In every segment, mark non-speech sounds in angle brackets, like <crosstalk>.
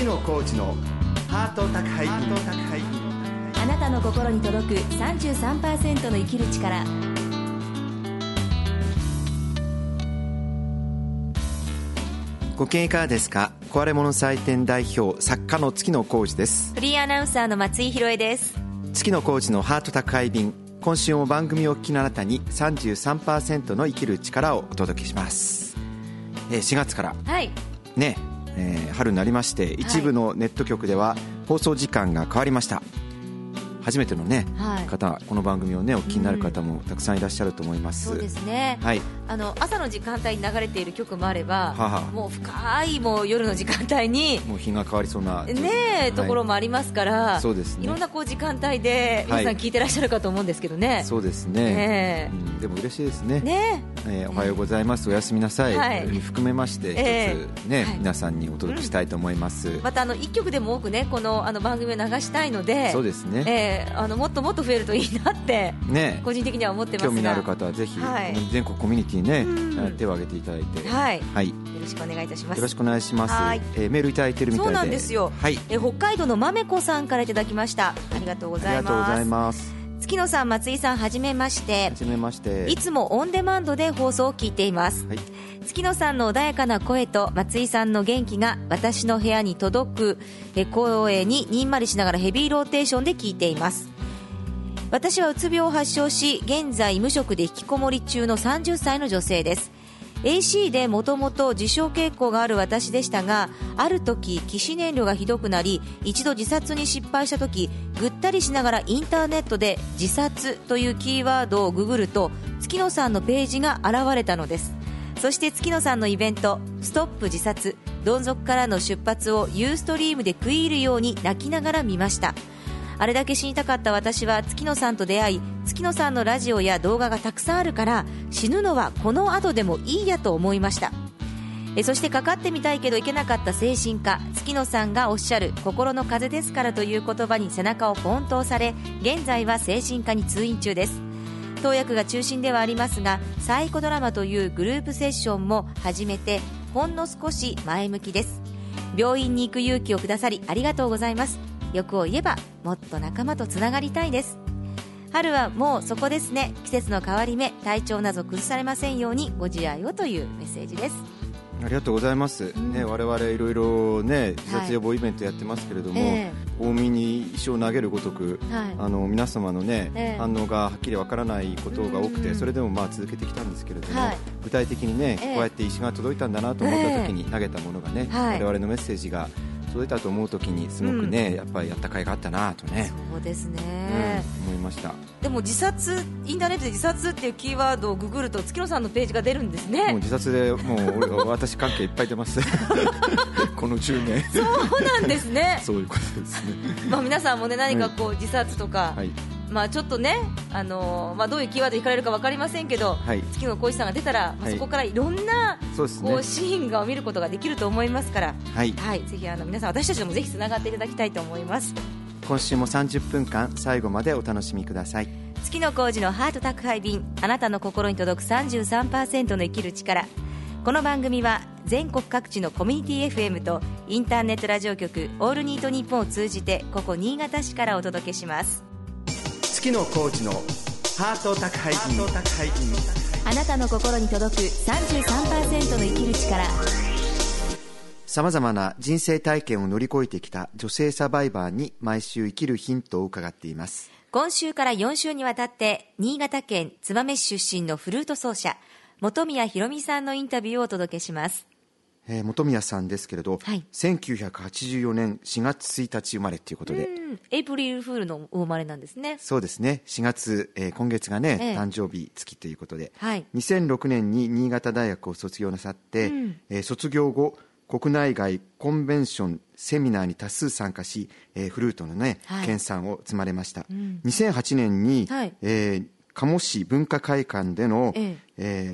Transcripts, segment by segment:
月野コーチのハート宅配便あなたの心に届く33%の生きる力。ご機嫌いかがですか？壊れ物祭典代表作家の月野浩二です。フリーアナウンサーの松井宏恵です。月野浩二のハート宅配便今週も番組をお聞きのあなたに33%の生きる力をお届けします、えー4月から。はい。ね、えー春になりまして一部のネット局では放送時間が変わりました。初めてのね、はい。方この番組をねお聞きになる方もたくさんいらっしゃると思います、そうですね、はい。あの朝の時間帯に流れている曲もあれば、ははもう深いもう夜の時間帯にもう日が変わりそうなねえ、ところもありますから、そうですね。いろんなこう時間帯で皆さんはい聞いてらっしゃるかと思うんですけどね。そうですね、ねうん。でも嬉しいですね。ねえ。ーおはようございます、おやすみなさい、はい。に含めまして一つ、ええね、はい。皆さんにお届けしたいと思います、またあの一曲でも多くねこのあの番組を流したいので、そうですね。ええあのもっともっと増えるといいなってね。個人的には思ってますが、興味のある方はぜひ、はい。全国コミュニティね、うん。手を挙げていただいて、はい、はい、よよろしくお願いいたします。ろしくお願いします、はい。えーメールいただいてるみたいで。そうなんですよ。はい。え北海道のまめこさんからいただきました。ありがとうごあざいりがとうございます。月野さん、松井さん、はじめましては。じめましていつもオンデマンドで放送を聞いています。はい月野さんの穏やかな声と松井さんの元気が私の部屋に届くえ声ににんまりしながらヘビーローテーションで聞いています私はうつ病を発症し現在無職で引きこもり中の30歳の女性です AC でもともと自傷傾向がある私でしたがある時起死燃料がひどくなり一度自殺に失敗した時ぐったりしながらインターネットで自殺というキーワードをググると月野さんのページが現れたのです。そして月野さんのイベント「ストップ自殺どん底からの出発」をユーストリームで食い入るように泣きながら見ました。あれだけ死にたかった私は月野さんと出会い月野さんのラジオや動画がたくさんあるから死ぬのはこの後でもいいやと思いました。えそしてかかってみたいけどいけなかった精神科月野さんがおっしゃる心の風ですからという言葉に背中をポンとされ現在は精神科に通院中です。投薬が中心ではありますがサイコドラマというグループセッションも始めてほんの少し前向きです。病院に行く勇気をくださりありがとうございます。欲を言えばもっと仲間とつながりたいです。春はもうそこですね。季節の変わり目体調など崩されませんようにご自愛をというメッセージです。ありがとうございます、ね、我々いろいろね自殺予防イベントやってますけれども、え大見に石を投げるごとく、はい。あの皆様のね、ええ。反応がはっきりわからないことが多くて、うん。それでもまあ続けてきたんですけれども、はい。具体的にね、ええ。こうやって石が届いたんだなと思った時に投げたものがね、はい。我々のメッセージが届いたと思う時にすごくね、やっぱりやった甲斐があったなとね、そうですね、うん、思いました。でも自殺インターネットで自殺っていうキーワードをググると月野さんのページが出るんですもうね自殺でもう俺私関係いっぱい出ます。この10年。そうなんですね。<laughs> そういうことですね。<laughs> まあ皆さんもね何かこう自殺とか、はいまあちょっとねあのーまあどういうキーワードで引かれるか分かりませんけど、はい。月野浩一さんが出たら、まあはい。そこからいろんなそうですね。こうシーンが見ることができると思いますから、はい。はい、ぜひあの皆さん私たちともぜひつながっていただきたいと思います。今週も30分間最後までお楽しみください。月野浩二のハート宅配便あなたの心に届く33%の生きる力。この番組は全国各地のコミュニティ FM とインターネットラジオ局オールニートニッポンを通じてここ新潟市からお届けします月野コーチのハート宅配便。あなたの心に届く33%の生きる力。さまざまな人生体験を乗り越えてきた女性サバイバーに毎週生きるヒントを伺っています。今週から4週にわたって新潟県燕市出身のフルート奏者本宮ひろみさんのインタビューをお届けしますえー本宮さんですけれど、はい。1984年4月1日生まれということで、うん。エイプリルフールのお生まれなんですね。そうですね。4月、えー今月がね、ええ。誕生日月ということで、はい。2006年に新潟大学を卒業なさって、うん。えー卒業後国内外コンベンションセミナーに多数参加し、えーフルートのね、はい。研鑽を積まれました、ん。2008年に、はい。えー鴨市文化会館での、ええ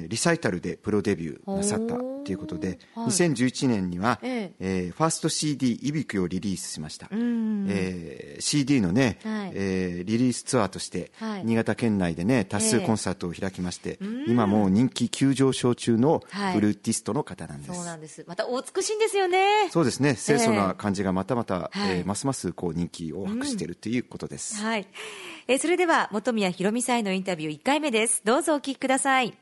ーリサイタルでプロデビューなさったということで、はい。2011年には、ええ。ーファースト CD「いびき」をリリースしました、うんえー CD のね、はい。えーリリースツアーとして、はい。新潟県内でね多数ええコンサートを開きまして、今もう人気急上昇中のはい。フルーティストの方なんです、そうなんです。またお美しいんですよね。そうですね。清楚な感じがまたまた、はい。えーますますこう人気を博しているということです、はい、えーそれでは本宮ひろみさんへのインタビュー1回目です。どうぞお聞きください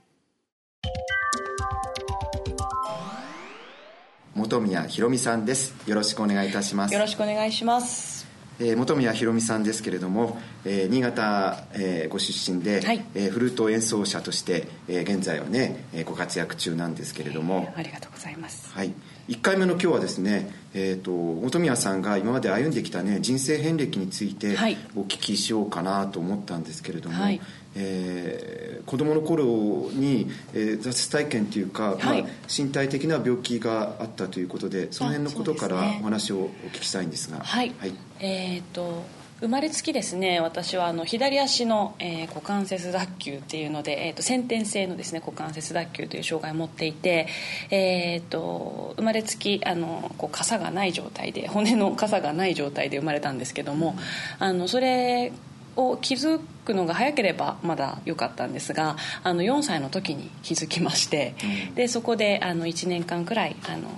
本宮ひろみさんです。よろしくお願いいたします。よろしくお願いします。えー本宮ひろみさんですけれども、えー新潟、えーご出身で、はい。えーフルート演奏者として、えー現在はね、えーご活躍中なんですけれども、ありがとうございます。はい、1回目の今日はですね、えー、と本宮さんが今まで歩んできた、ね、人生遍歴についてはい。お聞きしようかなと思ったんですけれども、はい。えー子供の頃に、えー挫折体験というか、はい。まあ、身体的な病気があったということでその辺のことからお話をお聞きしたいんですが。はい。えっ、と生まれつきですね私はあの左足の、えー股関節脱臼っていうので、えー、と先天性のですね股関節脱臼という障害を持っていて、えー、と生まれつきあのこう傘がない状態で骨の傘がない状態で生まれたんですけども、あのそれを気づくのが早ければまだ良かったんですがあの4歳の時に気づきまして、でそこであの1年間くらいあの、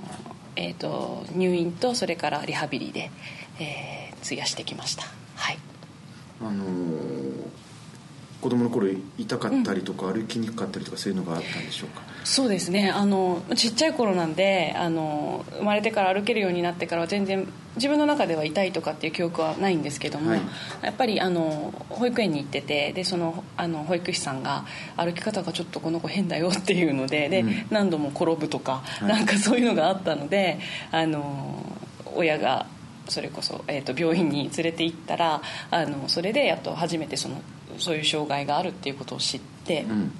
えー、と入院とそれからリハビリで、えー費やしてきました。はいあのー子供の頃痛かったりとか、歩きにくかったりとかそういうのがあったんでしょうか？そうですね。あのちっちゃい頃なんであの生まれてから歩けるようになってからは全然自分の中では痛いとかっていう記憶はないんですけども、はい。やっぱりあの保育園に行っててでそのあの保育士さんが歩き方がちょっとこの子変だよっていうのでで、うん。何度も転ぶとか、い。なんかそういうのがあったのであの親がそれこそ、えー、と病院に連れて行ったらあのそれでやっと初めてそのそういう障害があるっていうことを知って。うん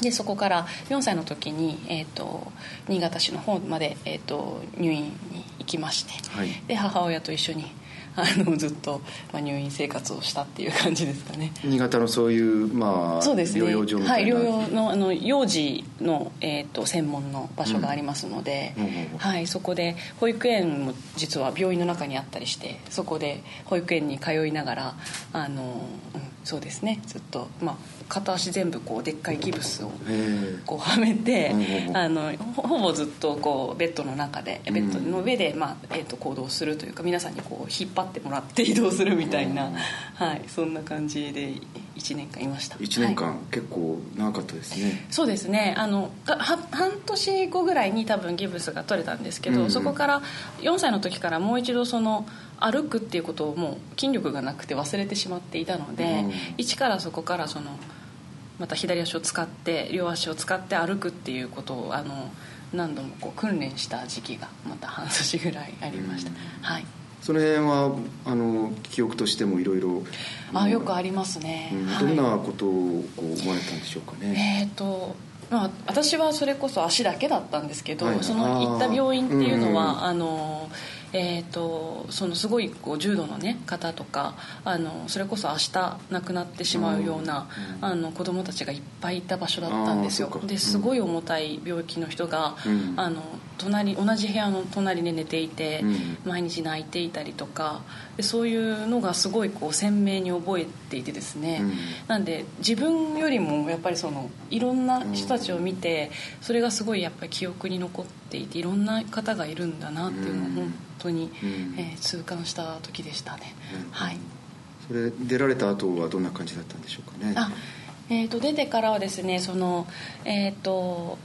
でそこから4歳の時に、えー、と新潟市の方まで、えー、と入院に行きまして、はいで母親と一緒にあのずっと、まあ、入院生活をしたっていう感じですかね。新潟のそういう、まあ、そうですね。療養所みたいな、はい、療養のあの幼児の、えー、と専門の場所がありますので、うんうんうん。はい、そこで保育園も実は病院の中にあったりしてそこで保育園に通いながらあの、うんそうですね。ずっと、まあ、片足全部こうでっかいギブスをこうはめて、あのほほぼずっとこうベッドの中でベッドの上で、まあえー、と行動するというか皆さんにこう引っ張ってもらって移動するみたいな、はい、そんな感じで1年間いました。1年間、はい。結構長かったですね。そうですね。あの半年後ぐらいに多分ギブスが取れたんですけど、うんうん。そこから4歳の時からもう一度その歩くっていうことをもう筋力がなくて忘れてしまっていたので、うん。一からそこからそのまた左足を使って両足を使って歩くっていうことをあの何度もこう訓練した時期がまた半年ぐらいありました、はい。その辺はあの記憶としてもいろいろ。あよくありますね、どんなことをこう思われたんでしょうかね、えーとまあ、私はそれこそ足だけだったんですけど、はい。その行った病院っていうのは、あのえー、とそのすごいこう重度の、ね、方とかあのそれこそ明日亡くなってしまうような、あの子供たちがいっぱいいた場所だったんですよ。ですごい重たい病気の人が、うん。あの隣同じ部屋の隣で寝ていて、うん。毎日泣いていたりとかでそういうのがすごいこう鮮明に覚えていてですね、うん。なんで自分よりもやっぱりそのいろんな人たちを見てそれがすごいやっぱり記憶に残っていていろんな方がいるんだなっていうのをうん。本当に、うん。えー痛感した時でしたね、うん。はい。それ出られた後はどんな感じだったんでしょうかね。あえー、と出てからはですねそのえっ、と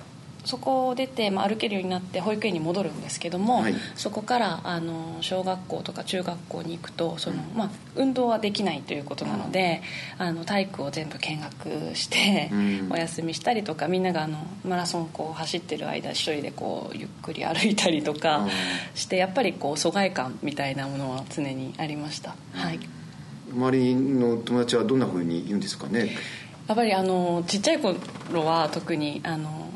そこを出て、まあ、歩けるようになって保育園に戻るんですけども、はい。そこからあの小学校とか中学校に行くとその、まあ、運動はできないということなので、あの体育を全部見学して、うん。お休みしたりとかみんながあのマラソンこう走ってる間一人でこうゆっくり歩いたりとかしてやっぱりこう疎外感みたいなものは常にありました、はい。周りの友達はどんなふうに言うんですかね？やっぱりあのちっちゃい頃は特にあの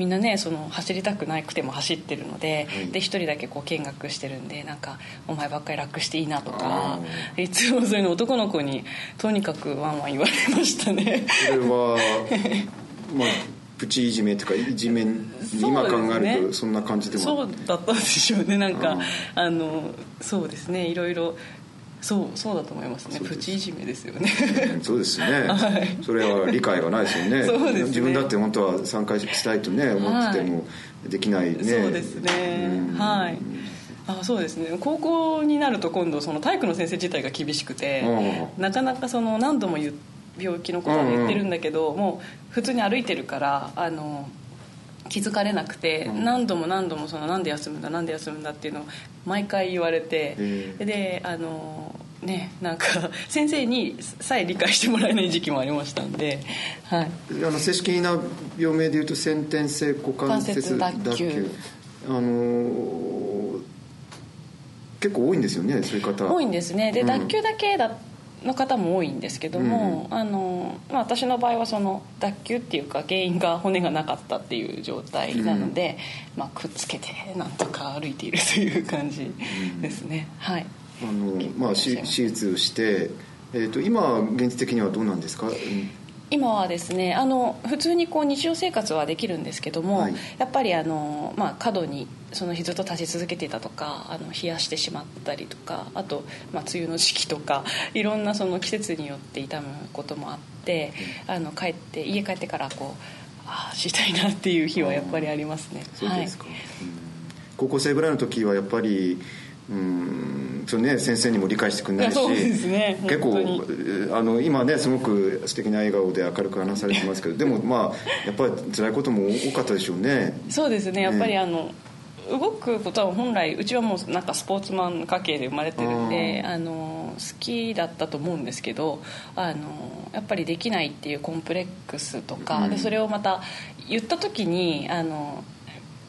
みんなねその走りたくなくても走ってるので,、はいで一人だけこう見学してるんでなんかお前ばっかり楽していいなとあかいつもそういうの男の子にとにかくワンワン言われましたね。それは <laughs> まあプチいじめとかいじめに今考えるとそんな感じでもそうだったんでしょうね。なんかうん。あのそうですね。いろいろそうそうだと思いますね。プチいじめですよね。<laughs> そうですね、はい。それは理解がないですよね。そうですね。自分だって本当は参加したいとね思っててもできないね、そうですね。うん。はい。あそうですね。高校になると今度その体育の先生自体が厳しくてうなかなかその何度も言う病気のことは言ってるんだけど、もう普通に歩いてるからあの気づかれなくて、うん。何度も何度もそのなんで休むんだなんで休むんだっていうのを毎回言われてへえ。であのねなんか <laughs> 先生にさえ理解してもらえない時期もありましたんで、はい、あの正式な病名でいうと先天性股関節脱臼。あのー結構多いんですよねそういう方。多いんですね。で、うん。脱臼だけだの方も多いんですけども、あのまあ、私の場合はその脱臼っていうか原因が骨がなかったっていう状態なので、まあ、くっつけてなんとか歩いているという感じですね、はい。あの、まあ、し手術をして、えー、と今現実的にはどうなんですか、うん今はですねあの普通にこう日常生活はできるんですけども、はい。やっぱりあの、まあ、過度にそのずっと立ち続けていたとかあの冷やしてしまったりとかあと、まあ、梅雨の時期とかいろんなその季節によって痛むこともあってあの帰って家帰ってからこうああしたいなっていう日はやっぱりありますね。そうですか、うん。高校生ぐらいの時はやっぱりうんそうね、先生にも理解してくれないしね結構あの今ねすごく素敵な笑顔で明るく話されてますけどでもまあやっぱり辛いことも多かったでしょうね。そうですねやっぱりね。あの、動くことは本来うちはもうなんかスポーツマン家系で生まれてるんであの好きだったと思うんですけどあのやっぱりできないっていうコンプレックスとか、うん。でそれをまた言った時にあの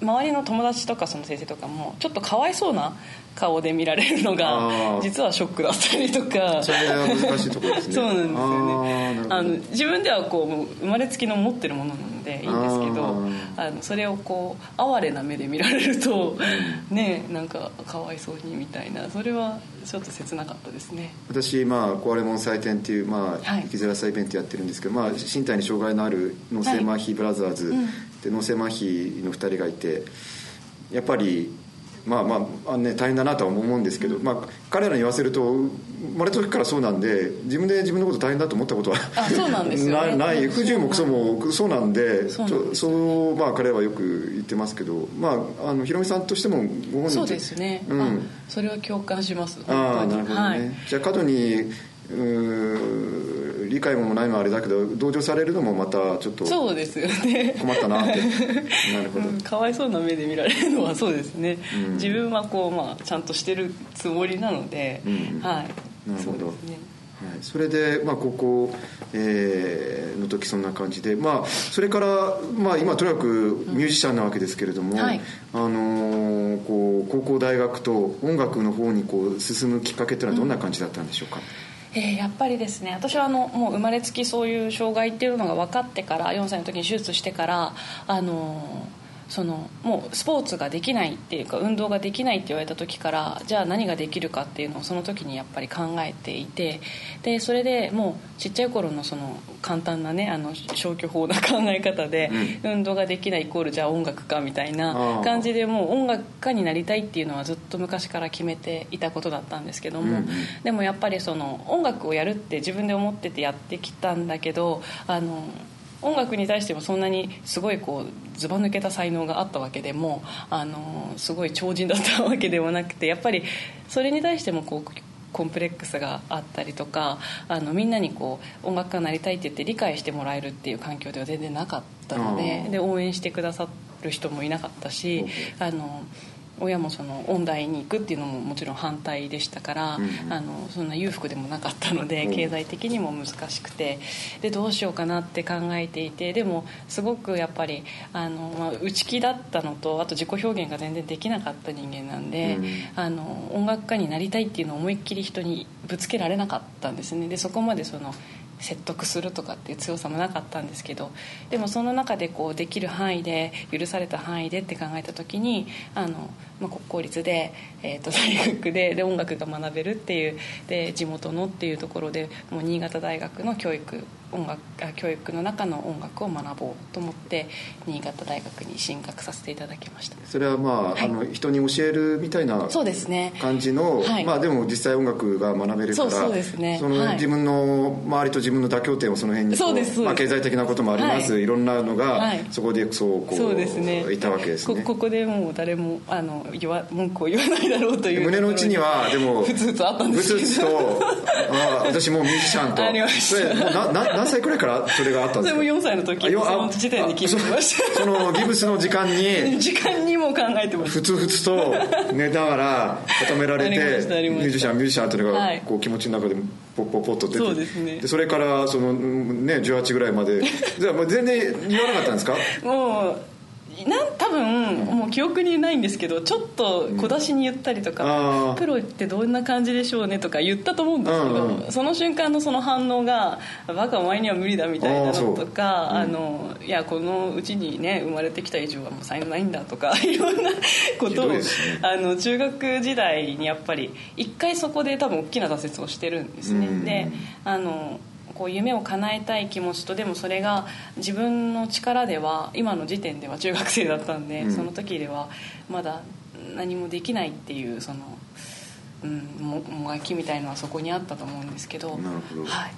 周りの友達とかその先生とかもちょっとかわいそうな顔で見られるのあがー。実はショックだったりとか。それは難しいところですね。そうなんですよね。あの自分ではこう生まれつきの持ってるものなのでいいんですけどああのそれをこう哀れな目で見られるとねなんかかわいそうにみたいな。それはちょっと切なかったですね。私、まあ、壊れ物祭典っていう、まあはい。生きづらさイベントやってるんですけど、まあ、身体に障害のある脳性麻痺ブラザーズ、うんで脳性麻痺の2人がいてやっぱりまあまあね、大変だなとは思うんですけど、まあ、彼らに言わせると生まれた時からそうなんで自分で自分のこと大変だと思ったことはあそうなんですよね。なない。不自由もクソもそうなんでそうまあ、彼はよく言ってますけど、まあ、あのひろみさんとしてもご本人そうですね、うん。あそれは共感します。ああなるほどね、はい。じゃあ過度にうー理解もないのはあれだけど同情されるのもまたちょっとそうですよね。困ったなって。<laughs> なるほど、うんかわいそうな目で見られるのはそうですね、うん。自分はこう、まあ、ちゃんとしてるつもりなので、うん。はい。なるほど。そうですね。はい、それで、まあ、高校、えーの時そんな感じで、まあ、それから、まあ、今とにかくミュージシャンなわけですけれども、はい。あのーこう高校大学と音楽の方にこう進むきっかけっていうのはどんな感じだったんでしょうか、えーやっぱりですね私はあのもう生まれつきそういう障害っていうのが分かってから4歳の時に手術してからあのーそのもうスポーツができないっていうか運動ができないって言われた時からじゃあ何ができるかっていうのをその時にやっぱり考えていてでそれでもうちっちゃい頃のその簡単なねあの消去法な考え方で、運動ができないイコールじゃあ音楽かみたいあなー感じでもう音楽家になりたいっていうのはずっと昔から決めていたことだったんですけども、うんうん。でもやっぱりその音楽をやるって自分で思っててやってきたんだけどあの音楽に対してもそんなにすごいこうずば抜けた才能があったわけでもあのすごい超人だったわけではなくてやっぱりそれに対してもこうコンプレックスがあったりとかあのみんなにこう音楽家になりたいって言って理解してもらえるっていう環境では全然なかったのあでーで応援してくださる人もいなかったしあの親もその音大に行くっていうのももちろん反対でしたから、うんうん。あのそんな裕福でもなかったのでうん。経済的にも難しくてでどうしようかなって考えていてでもすごくやっぱりあの、まあ、内気だったのとあと自己表現が全然できなかった人間なんで、うん。あの音楽家になりたいっていうのを思いっきり人にぶつけられなかったんですね。でそこまでその説得するとかっていう強さもなかったんですけどでもその中でこうできる範囲で許された範囲でって考えた時にあの、まあ、国公立で、えー、と <laughs> 大学でで音楽が学べるっていうで地元のっていうところでもう新潟大学の教育音楽あ教育の中の音楽を学ぼうと思って新潟大学に進学させていただきました。それはまあ,、はい。あの人に教えるみたいなそうですね。感じの、はい。まあでも実際音楽が学べるからそうですね。そのはい。自分の周りと自分の妥協点をその辺にこそうです。まあ、経済的なこともあります、、はいろんなのが、はい。そこでそうこうそうですね。いたわけですね。こここでもう誰もあの言わ文句を言わないだろうという胸の内にはでもふつふつあったんですけど。ふつふつとあ私もうミュージシャンと。ありました。なな何歳くらいからそれがあったんですか？それも4歳の時その時点で決めました。そそのギブスの時間に時間にも考えてました。ふつふつと寝ながら固められてミュージシャンミュージシャンというのがはい。こう気持ちの中でポッポッポッと出て。そうですね。それからそのうんね18ぐらいまで。じゃあもう全然言わなかったんですか？もうなん多分もう記憶にないんですけどちょっと小出しに言ったりとか、あー。プロってどんな感じでしょうねとか言ったと思うんですけど、うんうん。その瞬間のその反応が「バカお前には無理だ」みたいなのとか「あのいやこのうちにね生まれてきた以上はもう才能ないんだ」とか <laughs> いろんなことを、ね。あの中学時代にやっぱり一回そこで多分大きな挫折をしてるんですね、うん。であのこう夢を叶えたい気持ちとでもそれが自分の力では今の時点では中学生だったんで、うん。その時ではまだ何もできないっていうその、うん、ももがきみたいのはそこにあったと思うんですけど。なるほど。はい、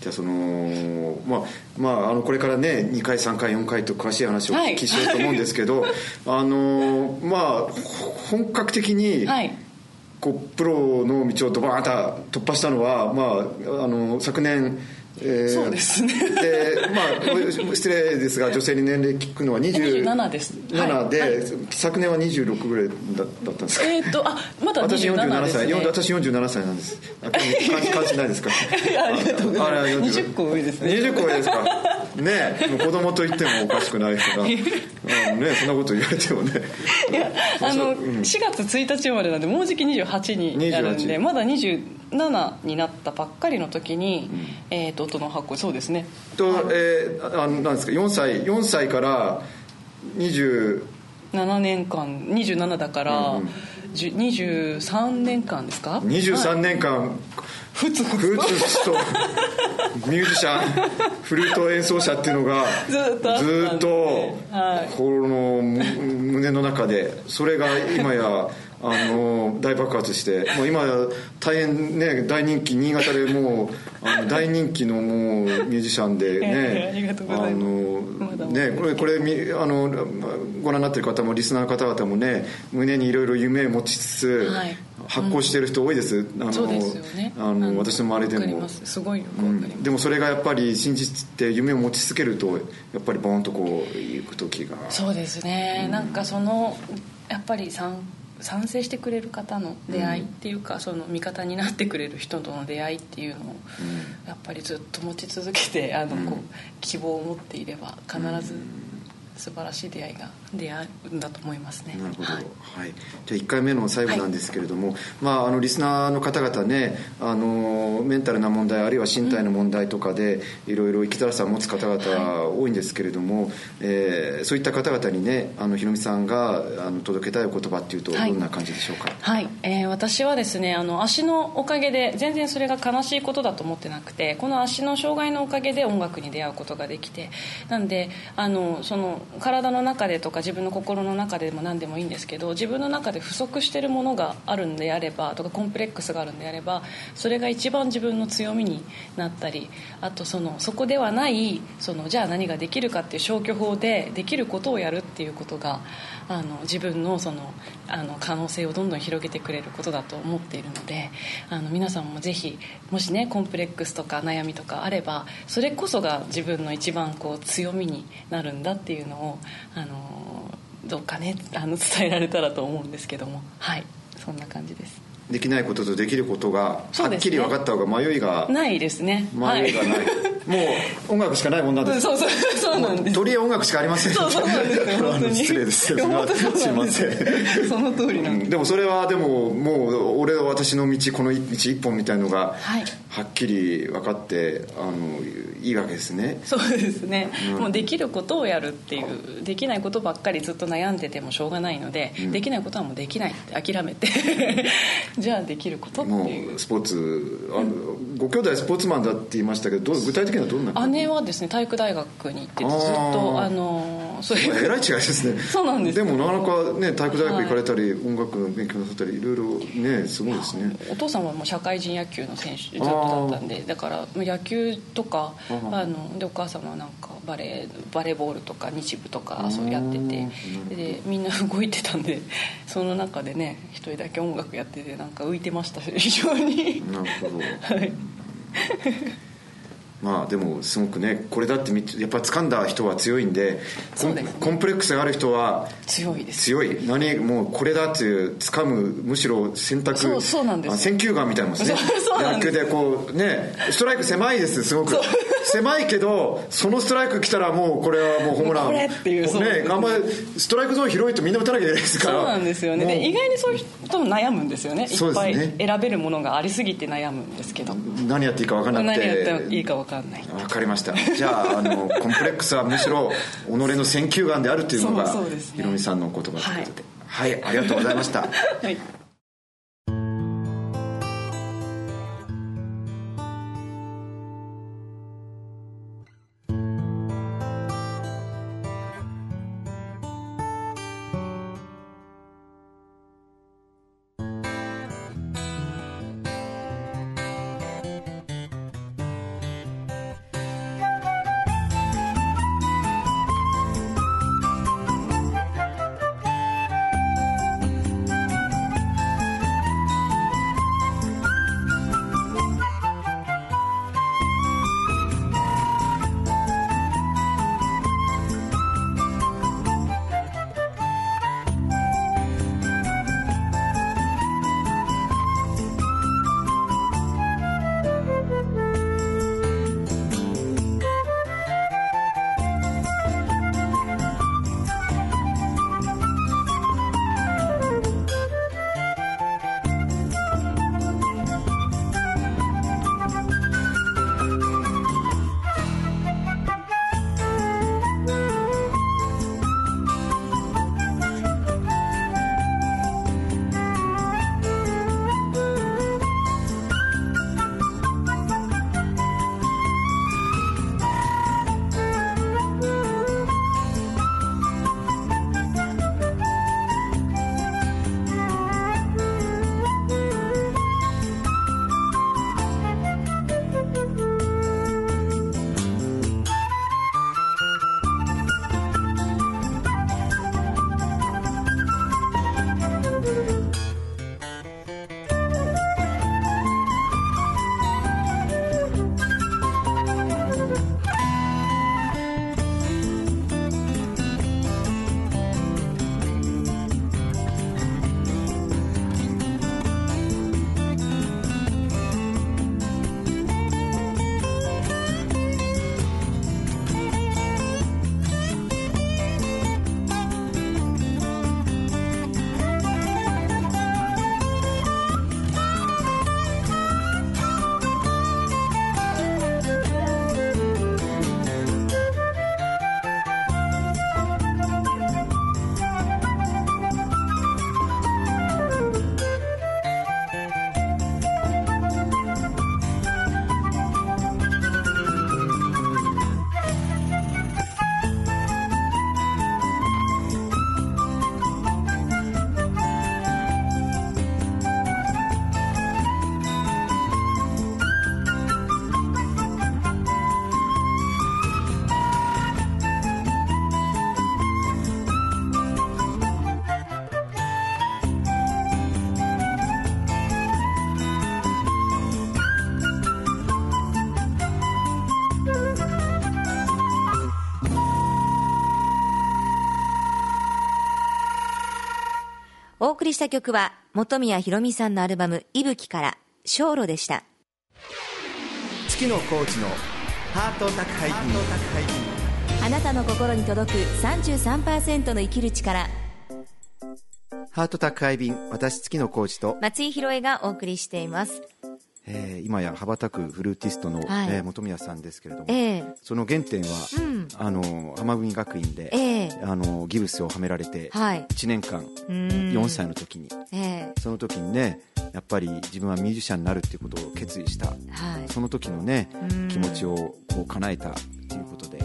じゃあそのまあまああのこれからね2回3回4回と詳しい話をお聞きしようと思うんですけど、<laughs> あのまあほ本格的に、はいこうプロの道をドバーンと突破したのは、まあ、あの昨年、えーそうですね。でまあ失礼ですが女性に年齢聞くのは20 27です。7で、はい。昨年は26ぐらいだだったんですか？えっ、とあまだ私27 47歳、ですね。よ私47歳なんです。あ関心関心ないですか？<laughs> ありがとうございます。ああれ20個上ですね。20個上ですか？ね子供と言ってもおかしくないからねそんなこと言われてもね。いやあの、4月1日までなんでもうじき28になるんで28まだ27になったばっかりの時に、えー、と音の発行そうですね。と、えー、あのなんですか4歳4歳から20 7年間27だから、うんうん。じゅ23年間ですか？23年間ふつふつふつふつと。ミュージシャンフルート演奏者っていうのがずーっとあったんでずーっとはいこのむ胸の中でそれが今やあの大爆発してもう今や大変ね大人気新潟でもうあの大人気のもうミュージシャンでねがとうございます。のねこれこれみあのご覧になってる方もリスナーの方々もね胸にいろいろ夢を持ちつつはい発行してる人多いです、あの私の周りでも。ます。すごいよくわかります、でもそれがやっぱり信じて夢を持ち続けるとやっぱりボーンとこう行く時が。そうですね、なんかそのやっぱり賛賛成してくれる方の出会いっていうか、その味方になってくれる人との出会いっていうのを、やっぱりずっと持ち続けてあの、こう希望を持っていれば必ず素晴らしい出会いが出会うんだと思いますね。なるほど、ははい。いじゃあ1回目の最後なんですけれども、まあ、あのリスナーの方々ねあのメンタルな問題あるいは身体の問題とかで、いろいろ生きづらさを持つ方々は多いんですけれども、えーそういった方々にねあのひろみさんがあの届けたいお言葉っていうとどはい。んな感じでしょうか、はい、えー私はですねあの足のおかげで全然それが悲しいことだと思ってなくてこの足の障害のおかげで音楽に出会うことができてなんであのその体の中でとか自分の心の中でも何でもいいんですけど自分の中で不足してるものがあるんであればとかコンプレックスがあるんであればそれが一番自分の強みになったりあとそのそこではないそのじゃあ何ができるかっていう消去法でできることをやるっていうことがあの自分のそのあの可能性をどんどん広げてくれることだと思っているのであの皆さんもぜひもしねコンプレックスとか悩みとかあればそれこそが自分の一番こう強みになるんだっていうのをあのどうかねあの伝えられたらと思うんですけども。はい。そんな感じです。できないこととできることがはっきり分かった方が迷いが、ないですね。迷いがない、はもう音楽しかないもんなんですそうそう。そうなんです。鳥や音楽しかありません。そうそうなんですよ本当に。<laughs> 失礼です。すいません。その通りなんです。でもそれはでももう俺は私の道この道一本みたいのがはい。はっきり分かってあのいいわけですね。そうですね、もうできることをやるっていうできないことばっかりずっと悩んでてもしょうがないので、できないことはもうできないって諦めてじゃあできることってもいう。うスポーツあのご兄弟スポーツマンだって言いましたけどどう具体的時はどんな姉はですね体育大学に行っててずっとあのそういう。えらい違いですね。<laughs> そうなんです。でもなかなかね体育大学行かれたり、はい、音楽の勉強なさったりいろいろねすごいですね。お父さんはもう社会人野球の選手ずっとだったんでだから野球とかあのでお母様はなんかバレーバレーボールとか日舞とかそうやってて。でみんな動いてたんでその中でね一人だけ音楽やっててなんか浮いてました非常に。なるほど、はい。<laughs> まあでもすごくねこれだってやっぱ掴んだ人は強いんでコンコンプレックスがある人は強いです。強い。何もうこれだっていう掴むむしろ選択そうそうなんです。選球眼みたいなもんですね。野球でこうねストライク狭いですすごく狭いけどそのストライク来たらもうこれはもうホームラン。これっていうね頑張ストライクゾーン広いとみんな打たなきゃいけないですから。そうなんですよね。で意外にそういう人も悩むんですよね。いっぱい選べるものがありすぎて悩むんですけど。何やっていいか分からなくて。何やっていいか分からない。分かりました。じゃああのコンプレックスはむしろ己の選球眼であるというのがひろみさんの言葉ということで。はい、はい、ありがとうございました、<laughs> はい送りした曲は本宮ひろみさんのアルバム「いぶき」から「小路」でした。月野コーチのハート宅配便。あなたの心に届く33%の生きる力。ハート宅配便私月野コーチと。松井宏恵がお送りしていますえー今や羽ばたくフルーティストの、はい。えー本宮さんですけれども、ええ。その原点は、うん。あの浜組学院で、ええ。あのギブスをはめられて、はい。1年間うん。4歳の時にええ。その時にねやっぱり自分はミュージシャンになるっていうことを決意したはい。その時のねうん。気持ちをこう叶えたっていうことでえ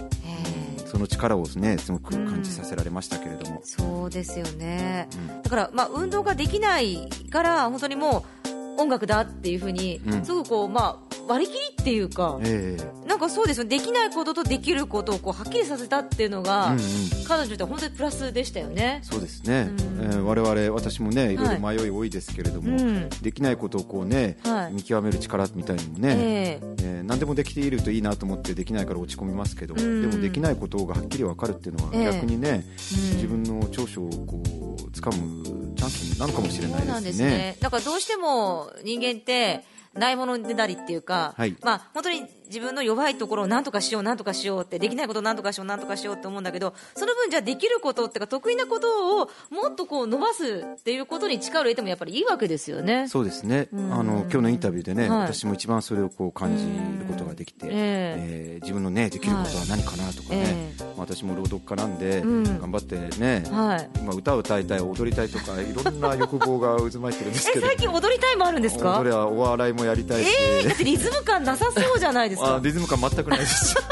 え。その力をねすごく感じさせられましたけれども、そうですよね、うん。だから、まあ、運動ができないから本当にもう音楽だっていうふうに、うん。すごくこう、まあ、割り切りっていうか、ええ。なんかそうですよできないこととできることをこうはっきりさせたっていうのが、うんうん。彼女っては本当にプラスでしたよね。そうですね、うん。えー我々私もねい。ろいろ迷い多いですけれども、うん。できないことをこうね、はい。見極める力みたいなのもね、ええ。えー何でもできているといいなと思ってできないから落ち込みますけど、うん。でもできないことがはっきり分かるっていうのはええ。逆にね、うん。自分の長所をこう掴むチャンスになるかもしれないそうなんでね。ですすね。だからどうしても人間ってないものでなりっていうか、はい。まあ本当に自分の弱いところを何とかしよう何とかしようってできないことを何とかしよう何とかしようって思うんだけどその分じゃあできることっていうか得意なことをもっとこう伸ばすっていうことに力を入れてもやっぱりいいわけですよね。そうですね、うん。あの今日のインタビューでね、はい。私も一番それをこう感じることができて、うん。ええ。ー自分の、ね、できることは何かなとかね、え私も朗読家なんで、うん。頑張ってね、はい。今歌を歌いたい踊りたいとかいろんな欲望が渦巻いてるんですけど。<laughs> え最近踊りたいもあるんですか？踊りはお笑いもやりたいし、えー、だってリズム感なさそうじゃないですかあリズム感全くないです。<laughs>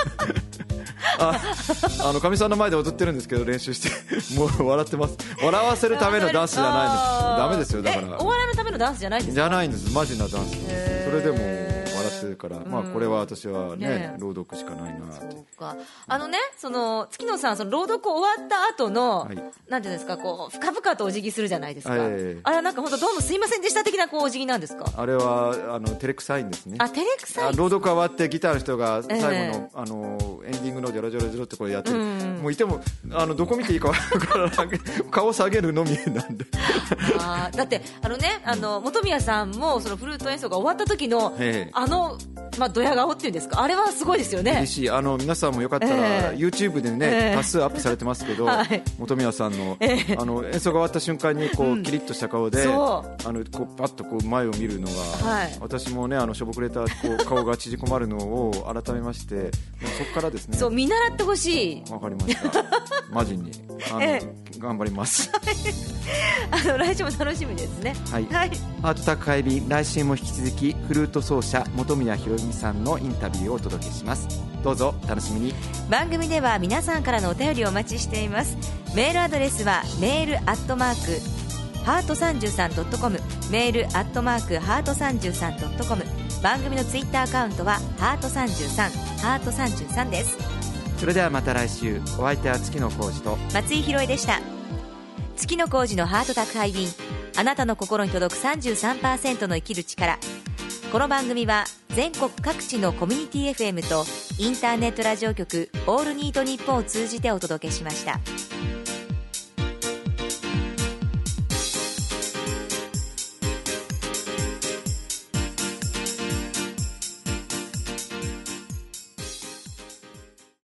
ああのかみさんの前で踊ってるんですけど練習して。<laughs> もう笑ってます。笑わせるためのダンスじゃないんです。ダメですよだかえおら笑いのためのダンスじゃないんですじかゃないんです。マジなダンス。それでもから、まあこれは私はねね。朗読しかないなそうか。あのねその月野さんその朗読終わった後の、はい。なんていうんですかこう深々とお辞儀するじゃないですか、はい。あれはなんか本当どうもすいませんでした的なこうお辞儀なんですか？あれはあの照れくさいんですね。あ照れくさい。あ朗読終わってギターの人が最後の,、ええあのエンディングのジョロジョロジョロってこれやってる、うんもういてもあのどこ見ていいか分からない。顔下げるのみなんで。あーだってあのねあの本宮さんもそのフルート演奏が終わった時の、ええ。あのまあドヤ顔っていうんですか？あれはすごいですよね。嬉しい。あの皆さんもよかったら、ええ。YouTube でね、ええ。多数アップされてますけど、<laughs> はい。本宮さんの,、ええ。あの演奏が終わった瞬間にこう、キリッとした顔であそのこうパッとこう前を見るのが、はい。私もねあのしょぼくれたこう <laughs> 顔が縮こまるのを改めましてもうそこからですね。そう見習ってほしい。わかりました。<laughs> マジに。あの、え頑張ります。あの来週も楽しみですね。はい。はい、ハート宅配便来週も引き続きフルート奏者本宮ひろみさんのインタビューをお届けします。どうぞ楽しみに。番組では皆さんからのお便りをお待ちしています。メールアドレスはメールアットマークハート 33.com メールアットマークハート 33.com 番組のツイッターアカウントはハート33ハート33です。それではまた来週お相手は月野浩二と。松井宏恵でした。月の工事のハート宅配便。あなたの心に届く33%の生きる力。この番組は全国各地のコミュニティ FM とインターネットラジオ局「オールニートニッポン」を通じてお届けしました。